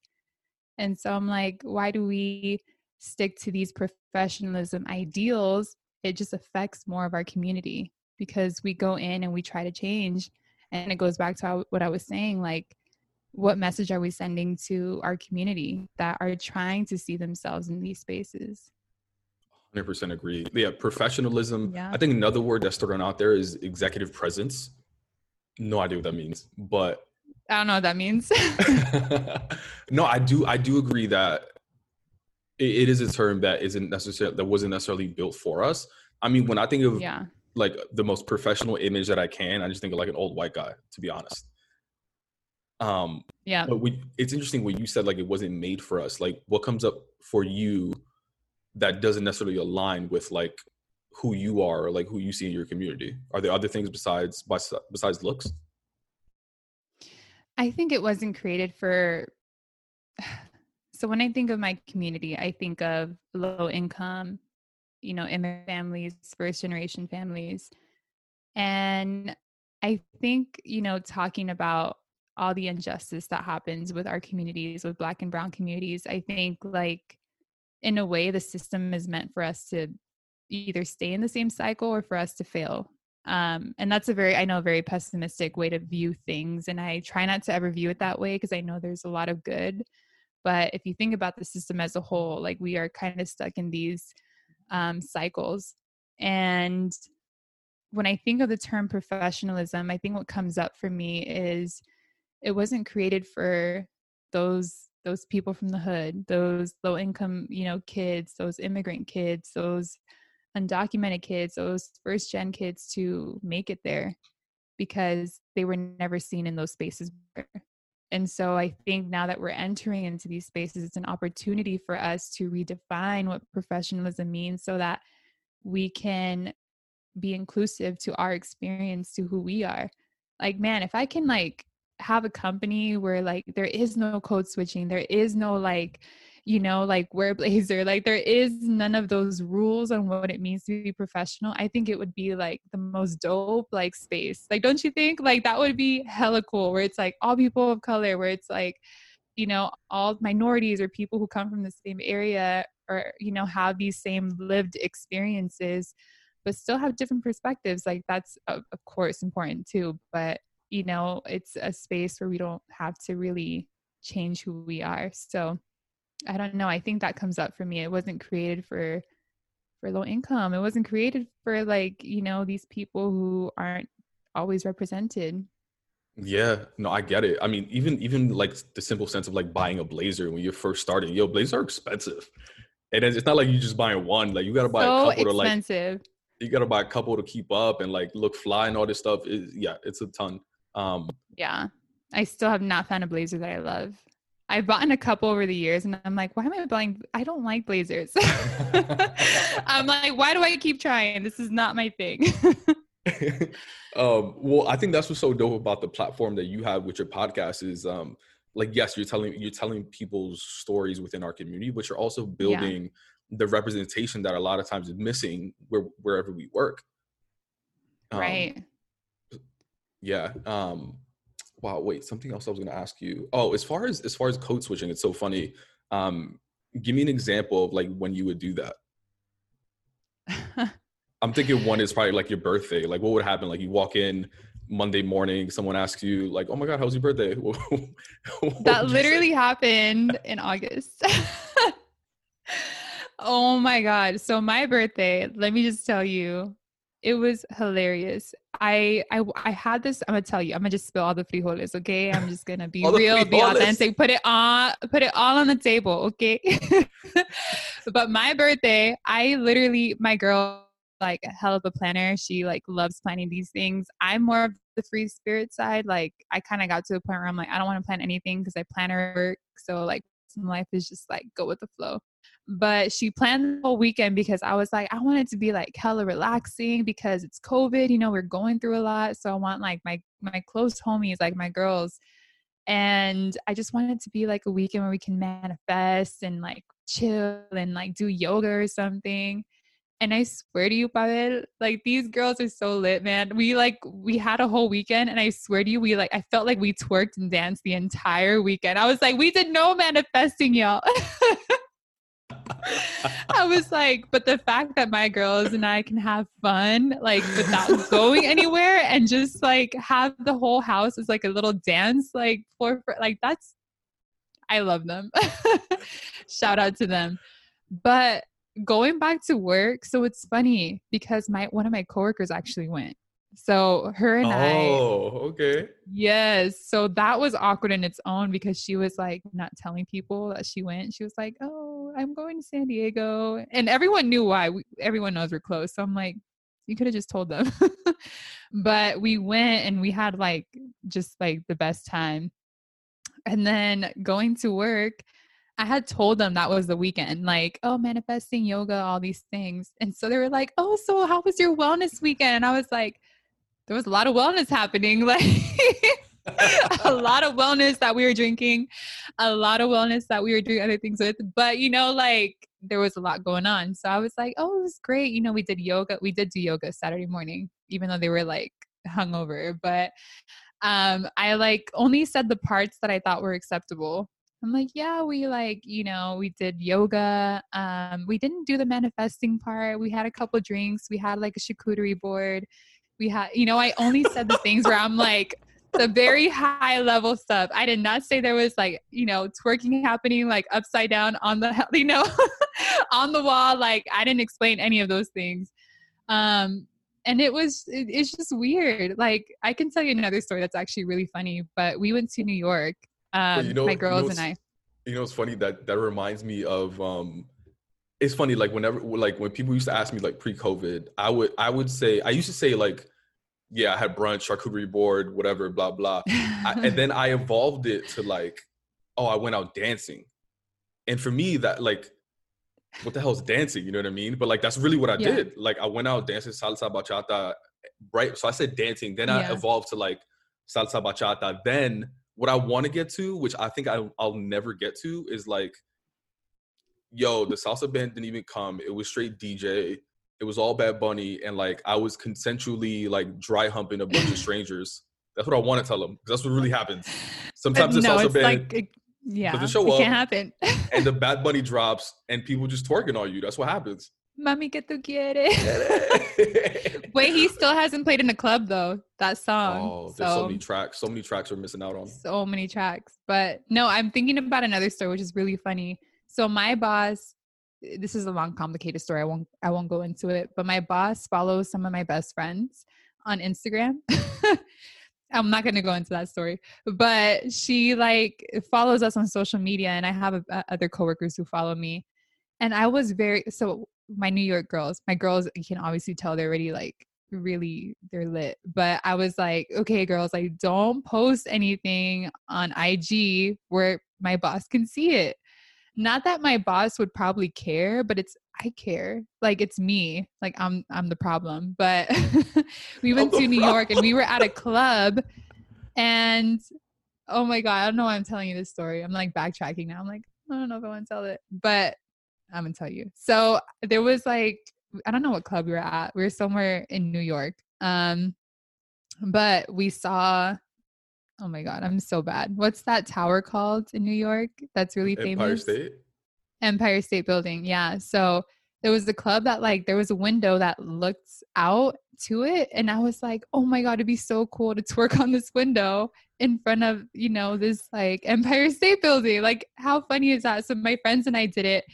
S1: and so i'm like why do we stick to these professionalism ideals it just affects more of our community because we go in and we try to change and it goes back to what i was saying like what message are we sending to our community that are trying to see themselves in these spaces
S2: 100% agree. Yeah, professionalism. Yeah. I think another word that's thrown out there is executive presence. No idea what that means, but
S1: I don't know what that means.
S2: no, I do. I do agree that it, it is a term that isn't necessarily that wasn't necessarily built for us. I mean, when I think of yeah. Like the most professional image that I can, I just think of like an old white guy. To be honest. Um.
S1: Yeah.
S2: But we, it's interesting when you said like it wasn't made for us. Like, what comes up for you? that doesn't necessarily align with like who you are or like who you see in your community are there other things besides besides looks
S1: i think it wasn't created for so when i think of my community i think of low income you know immigrant families first generation families. And i think you know talking about all the injustice that happens with our communities with black and brown communities i think like in a way the system is meant for us to either stay in the same cycle or for us to fail. Um, and that's a very i know very pessimistic way to view things and i try not to ever view it that way because i know there's a lot of good. But if you think about the system as a whole like we are kind of stuck in these um, cycles and when i think of the term professionalism i think what comes up for me is it wasn't created for those those people from the hood, those low income, you know, kids, those immigrant kids, those undocumented kids, those first gen kids to make it there because they were never seen in those spaces. And so I think now that we're entering into these spaces, it's an opportunity for us to redefine what professionalism means so that we can be inclusive to our experience, to who we are. Like, man, if I can like have a company where like there is no code switching, there is no like, you know, like wear blazer, like there is none of those rules on what it means to be professional. I think it would be like the most dope like space. Like, don't you think? Like that would be hella cool where it's like all people of color, where it's like, you know, all minorities or people who come from the same area or, you know, have these same lived experiences but still have different perspectives like that's of course important too but you know it's a space where we don't have to really change who we are so i don't know i think that comes up for me it wasn't created for for low income it wasn't created for like you know these people who aren't always represented
S2: yeah no i get it i mean even even like the simple sense of like buying a blazer when you're first starting yo blazers are expensive and it's not like you just buying one like you gotta buy
S1: so
S2: a couple
S1: expensive.
S2: to like you gotta buy a couple to keep up and like look fly and all this stuff is yeah it's a ton um,
S1: yeah, I still have not found a blazer that I love. I've bought a couple over the years, and I'm like, why am I buying? I don't like blazers. I'm like, why do I keep trying? This is not my thing.
S2: um, well, I think that's what's so dope about the platform that you have with your podcast is um, like, yes, you're telling you're telling people's stories within our community, but you're also building yeah. the representation that a lot of times is missing where, wherever we work.
S1: Um, right
S2: yeah. Um, wow. Wait, something else I was going to ask you. Oh, as far as as far as code switching, it's so funny. Um, give me an example of like when you would do that. I'm thinking one is probably like your birthday. Like, what would happen? Like, you walk in Monday morning, someone asks you, like, "Oh my God, how's your birthday?"
S1: that literally happened in August. Oh my god. So my birthday, let me just tell you, it was hilarious. I I I had this. I'm gonna tell you. I'm gonna just spill all the frijoles. Okay. I'm just gonna be real, be authentic. Put it on. Put it all on the table. Okay. but my birthday, I literally my girl like a hell of a planner. She like loves planning these things. I'm more of the free spirit side. Like I kind of got to a point where I'm like I don't want to plan anything because I plan her work. So like life is just like go with the flow but she planned the whole weekend because I was like, I want it to be like hella relaxing because it's COVID, you know, we're going through a lot. So I want like my my close homies, like my girls. And I just wanted to be like a weekend where we can manifest and like chill and like do yoga or something. And I swear to you, Pavel, like these girls are so lit, man. We like we had a whole weekend, and I swear to you, we like I felt like we twerked and danced the entire weekend. I was like, we did no manifesting, y'all. I was like, but the fact that my girls and I can have fun, like without going anywhere and just like have the whole house as like a little dance, like for, for like that's, I love them. Shout out to them. But going back to work, so it's funny because my one of my coworkers actually went. So her and
S2: oh,
S1: I.
S2: Oh, okay.
S1: Yes. So that was awkward in its own because she was like not telling people that she went. She was like, "Oh, I'm going to San Diego," and everyone knew why. We, everyone knows we're close. So I'm like, you could have just told them. but we went and we had like just like the best time. And then going to work, I had told them that was the weekend, like, oh, manifesting yoga, all these things. And so they were like, oh, so how was your wellness weekend? And I was like, there was a lot of wellness happening. Like a lot of wellness that we were drinking, a lot of wellness that we were doing other things with. But you know, like there was a lot going on. So I was like, oh, it was great. You know, we did yoga. We did do yoga Saturday morning, even though they were like hungover. But um, I like only said the parts that I thought were acceptable. I'm like, yeah, we like, you know, we did yoga. Um, we didn't do the manifesting part. We had a couple drinks. We had like a charcuterie board we had, you know, I only said the things where I'm like, the very high level stuff. I did not say there was like, you know, twerking happening like upside down on the, you know, on the wall. Like I didn't explain any of those things. Um, and it was, it, it's just weird. Like I can tell you another story that's actually really funny, but we went to New York, um, you know, my girls
S2: you know
S1: and I.
S2: You know, it's funny that that reminds me of, um, it's funny like whenever like when people used to ask me like pre-covid i would i would say i used to say like yeah, I had brunch, charcuterie board, whatever, blah blah. I, and then I evolved it to like, oh, I went out dancing, and for me that like, what the hell is dancing? You know what I mean? But like that's really what I yeah. did. Like I went out dancing salsa bachata, right? So I said dancing, then I evolved to like salsa bachata. Then what I want to get to, which I think I, I'll never get to, is like, yo, the salsa band didn't even come. It was straight DJ it was all Bad Bunny, and like I was consensually like dry humping a bunch of strangers. That's what I want to tell them. That's what really happens. Sometimes it's no, also it's bad. Like, it,
S1: yeah, the show it up, can't happen.
S2: and the Bad Bunny drops, and people just twerking on you. That's what happens.
S1: Mami que tú quieres. Wait, he still hasn't played in the club though. That song.
S2: Oh, there's so, so many tracks. So many tracks we're missing out on.
S1: So many tracks. But no, I'm thinking about another story, which is really funny. So my boss this is a long complicated story i won't i won't go into it but my boss follows some of my best friends on instagram i'm not going to go into that story but she like follows us on social media and i have a, a, other coworkers who follow me and i was very so my new york girls my girls you can obviously tell they're already like really they're lit but i was like okay girls like don't post anything on ig where my boss can see it. Not that my boss would probably care but it's i care. Like it's me like i'm i'm the problem but we went to new york and we were at a club and oh my god i don't know why i'm telling you this story i'm like backtracking now i'm like i don't know if i want to tell it but i'm gonna tell you so there was like i don't know what club we were at we were somewhere in new york um but we saw Oh my god, I'm so bad. What's that tower called in New York? That's really famous.
S2: Empire State.
S1: Empire State Building. Yeah. So there was a club that like there was a window that looked out to it and I was like, "Oh my god, it'd be so cool to twerk on this window in front of, you know, this like Empire State Building." Like how funny is that? So my friends and I did it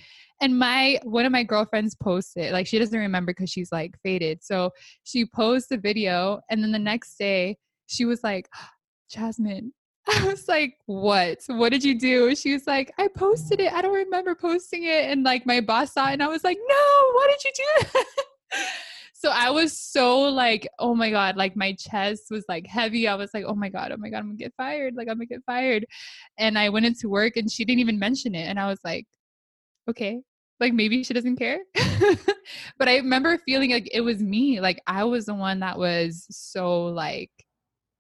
S1: and my one of my girlfriends posted like she doesn't remember because she's like faded so she posted the video and then the next day she was like jasmine I was like, what? What did you do? She was like, I posted it. I don't remember posting it. And like my boss saw it and I was like, no, why did you do that? so I was so like, oh my God, like my chest was like heavy. I was like, oh my God, oh my God, I'm gonna get fired. Like, I'm gonna get fired. And I went into work and she didn't even mention it. And I was like, okay, like maybe she doesn't care. but I remember feeling like it was me. Like I was the one that was so like,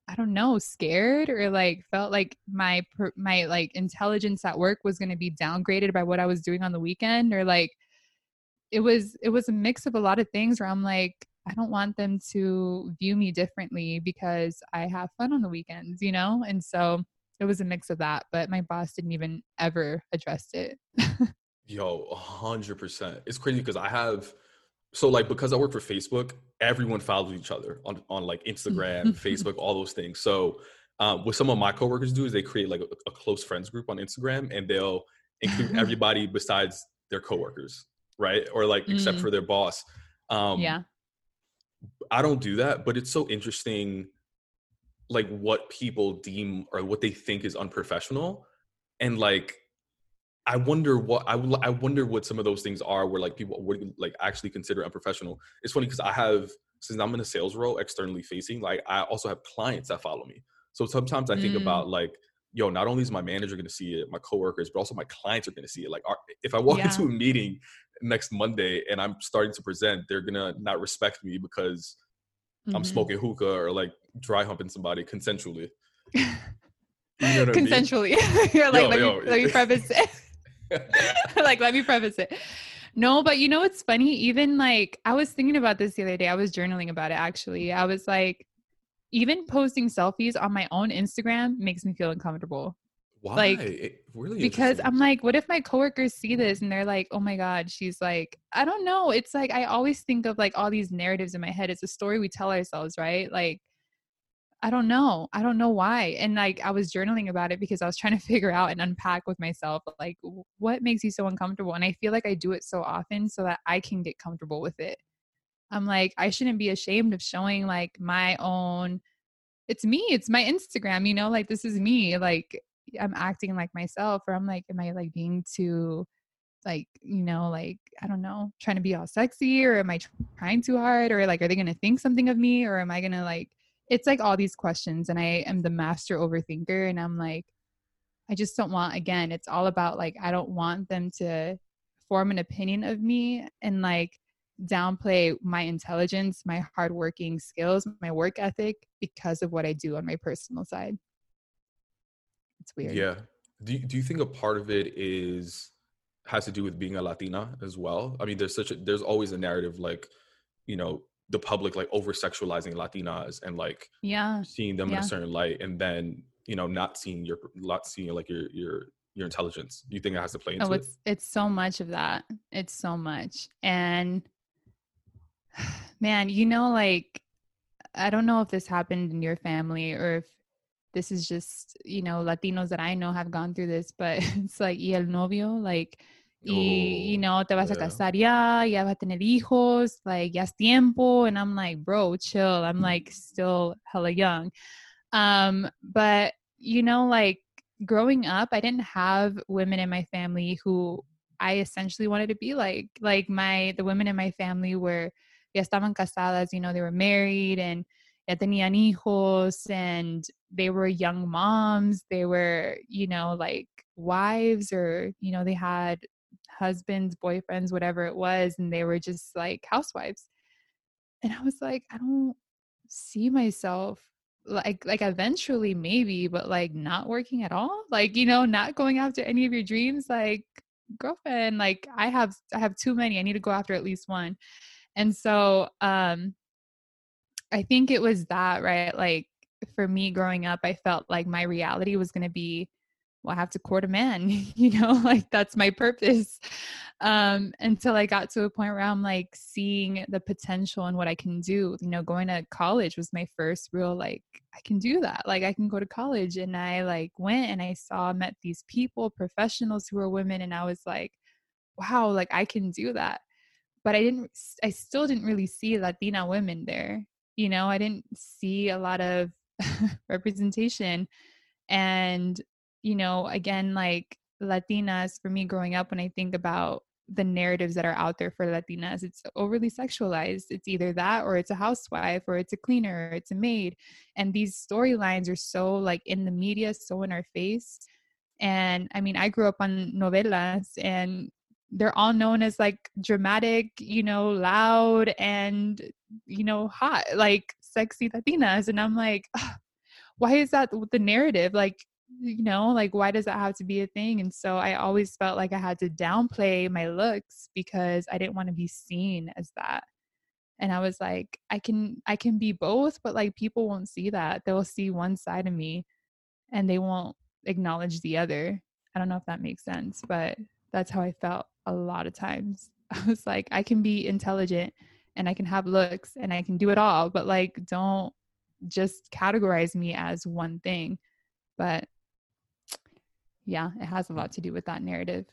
S1: I don't know, scared or like felt like my my like intelligence at work was going to be downgraded by what I was doing on the weekend or like it was it was a mix of a lot of things where I'm like I don't want them to view me differently because I have fun on the weekends, you know? And so it was a mix of that, but my boss didn't even ever address it.
S2: Yo, 100%. It's crazy because I have so like because I work for Facebook, everyone follows each other on on like Instagram, Facebook, all those things. So um, what some of my coworkers do is they create like a, a close friends group on Instagram, and they'll include everybody besides their coworkers, right? Or like mm. except for their boss.
S1: Um, yeah.
S2: I don't do that, but it's so interesting, like what people deem or what they think is unprofessional, and like I wonder what I, I wonder what some of those things are where like people would like actually consider unprofessional. It's funny because I have since I'm in a sales role externally facing, like I also have clients that follow me. So sometimes I think mm. about like, yo, not only is my manager going to see it, my coworkers, but also my clients are going to see it. Like, are, if I walk yeah. into a meeting next Monday and I'm starting to present, they're gonna not respect me because mm-hmm. I'm smoking hookah or like dry humping somebody consensually.
S1: You know consensually. I mean? You're like, yo, let, yo. Me, let me preface it. like, let me preface it. No, but you know what's funny? Even like I was thinking about this the other day. I was journaling about it actually. I was like, even posting selfies on my own Instagram makes me feel uncomfortable.
S2: Why?
S1: Like, really because I'm like, what if my coworkers see this and they're like, oh my God, she's like, I don't know. It's like I always think of like all these narratives in my head. It's a story we tell ourselves, right? Like I don't know. I don't know why. And like I was journaling about it because I was trying to figure out and unpack with myself like what makes you so uncomfortable. And I feel like I do it so often so that I can get comfortable with it. I'm like I shouldn't be ashamed of showing like my own it's me, it's my Instagram, you know, like this is me. Like I'm acting like myself or I'm like am I like being too like you know like i don't know trying to be all sexy or am i trying too hard or like are they going to think something of me or am i going to like it's like all these questions and i am the master overthinker and i'm like i just don't want again it's all about like i don't want them to form an opinion of me and like downplay my intelligence my hardworking skills my work ethic because of what i do on my personal side. It's weird.
S2: Yeah. Do you, do you think a part of it is has to do with being a latina as well? I mean there's such a there's always a narrative like you know the public like over sexualizing Latinas and like
S1: yeah
S2: seeing them
S1: yeah.
S2: in a certain light and then you know not seeing your not seeing like your your your intelligence. You think it has to play oh, into
S1: oh, it's,
S2: it?
S1: It's so much of that. It's so much. And man, you know, like I don't know if this happened in your family or if this is just, you know, Latinos that I know have gone through this, but it's like y el novio, like y you oh, know te vas yeah. a casar ya ya vas a tener hijos like ya es tiempo and i'm like bro chill i'm like still hella young um but you know like growing up i didn't have women in my family who i essentially wanted to be like like my the women in my family were ya estaban casadas you know they were married and ya tenían hijos and they were young moms they were you know like wives or you know they had husbands, boyfriends, whatever it was, and they were just like housewives. And I was like, I don't see myself like like eventually maybe, but like not working at all. Like, you know, not going after any of your dreams like girlfriend, like I have I have too many. I need to go after at least one. And so um I think it was that, right? Like for me growing up, I felt like my reality was going to be well, I have to court a man, you know, like that's my purpose. Um, until I got to a point where I'm like seeing the potential and what I can do. You know, going to college was my first real like, I can do that. Like I can go to college. And I like went and I saw, met these people, professionals who were women, and I was like, wow, like I can do that. But I didn't, I still didn't really see Latina women there. You know, I didn't see a lot of representation. And, you know, again, like Latinas, for me growing up, when I think about the narratives that are out there for Latinas. It's overly sexualized. It's either that or it's a housewife or it's a cleaner or it's a maid. And these storylines are so like in the media, so in our face. And I mean, I grew up on novelas and they're all known as like dramatic, you know, loud and, you know, hot, like sexy Latinas. And I'm like, why is that the narrative? Like, you know like why does that have to be a thing? And so i always felt like i had to downplay my looks because i didn't want to be seen as that. And i was like i can i can be both but like people won't see that. They'll see one side of me and they won't acknowledge the other. I don't know if that makes sense but that's how i felt a lot of times. I was like i can be intelligent and i can have looks and i can do it all but like don't just categorize me as one thing. But yeah, it has a lot to do with that narrative.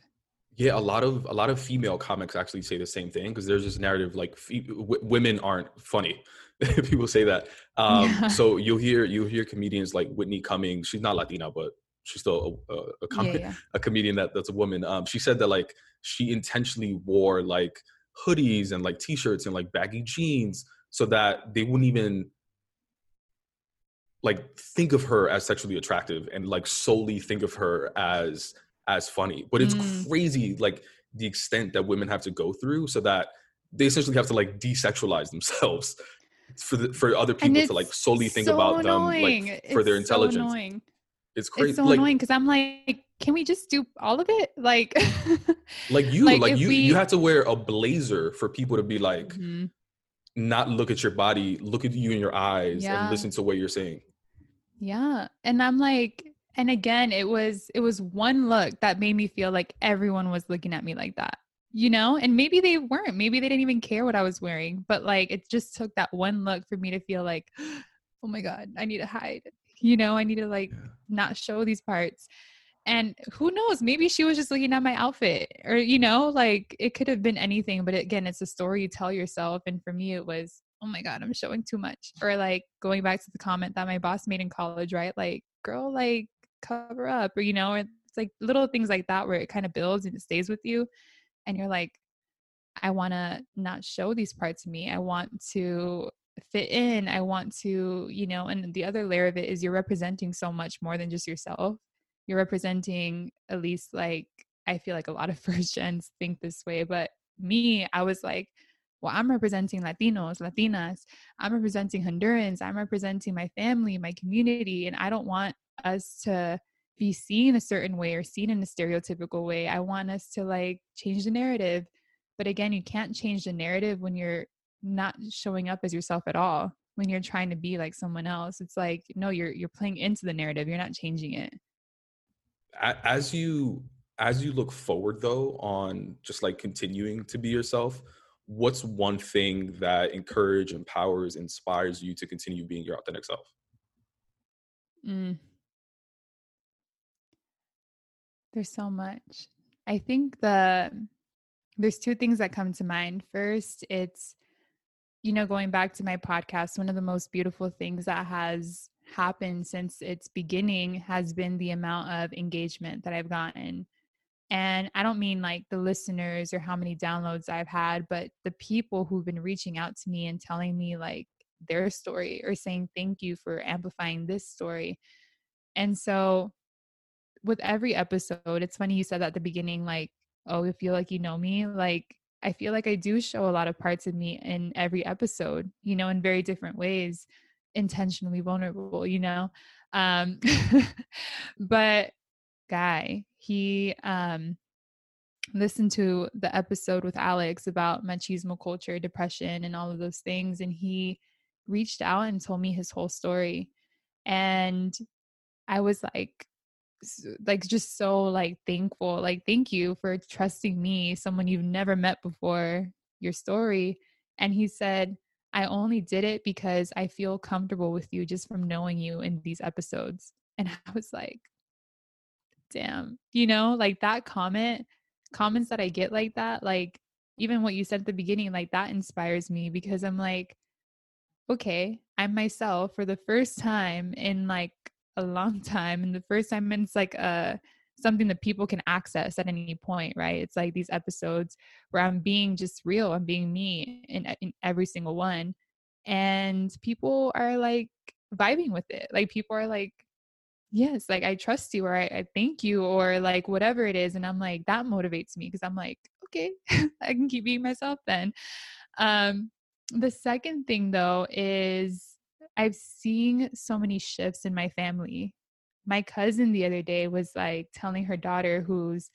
S2: Yeah, a lot of a lot of female comics actually say the same thing because there's this narrative like w- women aren't funny. People say that. Um, yeah. So you'll hear you'll hear comedians like Whitney Cummings. She's not Latina, but she's still a, a, a, com- yeah, yeah. a comedian that that's a woman. Um, she said that like she intentionally wore like hoodies and like t-shirts and like baggy jeans so that they wouldn't even like think of her as sexually attractive and like solely think of her as as funny but it's mm. crazy like the extent that women have to go through so that they essentially have to like desexualize themselves for the, for other people to like solely think so about annoying. them like for it's their intelligence so annoying. it's crazy
S1: it's so like, annoying because i'm like can we just do all of it like
S2: like you like, like you we... you have to wear a blazer for people to be like mm-hmm. not look at your body look at you in your eyes yeah. and listen to what you're saying
S1: yeah. And I'm like, and again, it was it was one look that made me feel like everyone was looking at me like that. You know, and maybe they weren't. Maybe they didn't even care what I was wearing, but like it just took that one look for me to feel like, "Oh my god, I need to hide." You know, I need to like yeah. not show these parts. And who knows, maybe she was just looking at my outfit or you know, like it could have been anything, but again, it's a story you tell yourself and for me it was oh my god i'm showing too much. Or like going back to the comment that my boss made in college right? Like girl like cover up or you know it's like little things like that where it kind of builds and it stays with you and you're like i want to not show these parts of me. I want to fit in. I want to you know and the other layer of it is you're representing so much more than just yourself. You're representing at least like i feel like a lot of first gens think this way but me i was like well, I'm representing Latinos, Latinas, I'm representing Hondurans, I'm representing my family, my community, and I don't want us to be seen a certain way or seen in a stereotypical way. I want us to like change the narrative. But again, you can't change the narrative when you're not showing up as yourself at all. When you're trying to be like someone else, it's like no, you're you're playing into the narrative. You're not changing it.
S2: As you as you look forward though on just like continuing to be yourself, what's one thing that encourage empowers inspires you to continue being your authentic self? Mm.
S1: there's so much. I think the there's two things that come to mind. First it's you know going back to my podcast one of the most beautiful things that has happened since its beginning has been the amount of engagement that i've gotten and I don't mean like the listeners or how many downloads I've had, but the people who've been reaching out to me and telling me like their story or saying thank you for amplifying this story. And so with every episode, it's funny you said at the beginning, like, oh, you feel like you know me. Like, I feel like I do show a lot of parts of me in every episode, you know, in very different ways, intentionally vulnerable, you know. Um, but guy. He um, listened to the episode with Alex about machismo culture, depression, and all of those things. And he reached out and told me his whole story. And I was like, like just so like thankful like thank you for trusting me someone you've never met before your story and he said i only did it because i feel comfortable with you just from knowing you in these episodes and i was like damn, you know, like that comment comments that I get like that, like even what you said at the beginning, like that inspires me because I'm like, okay, I'm myself for the first time in like a long time. And the first time it's like a something that people can access at any point, right? It's like these episodes where I'm being just real, I'm being me in, in every single one. And people are like vibing with it. Like people are like, yes, like I trust you or I, I thank you or like whatever it is. And I'm like, that motivates me because I'm like, okay, I can keep being myself then. Um, the second thing though is I've seen so many shifts in my family. My cousin the other day was like telling her daughter who's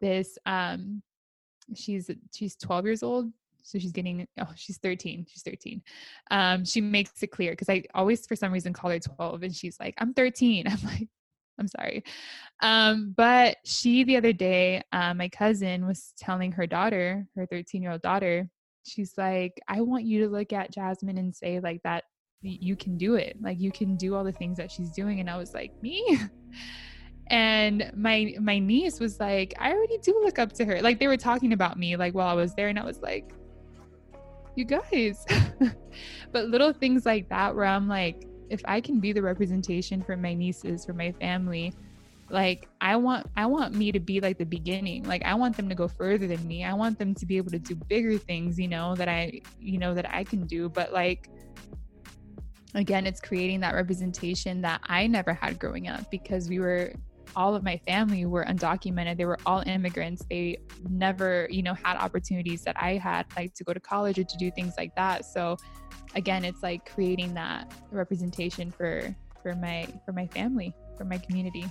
S1: this um she's she's 12 years old so she's getting oh she's 13 she's 13 um she makes it clear because i always for some reason call her 12 and she's like i'm 13 i'm like i'm sorry. Um but she the other day uh, my cousin was telling her daughter her 13 year old daughter she's like i want you to look at jasmine and say like that you can do it. Like you can do all the things that she's doing. And i was like me? And my my niece was like i already do look up to her. Like they were talking about me like while i was there and i was like you guys. But little things like that where i'm like if i can be the representation for my nieces for my family like i want i want me to be like the beginning. Like i want them to go further than me. I want them to be able to do bigger things you know that i you know that i can do. But like again it's creating that representation that i never had growing up because we were all of my family were undocumented. They were all immigrants. They never you know had opportunities that i had like to go to college or to do things like that. So again it's like creating that representation for for my for my family for my community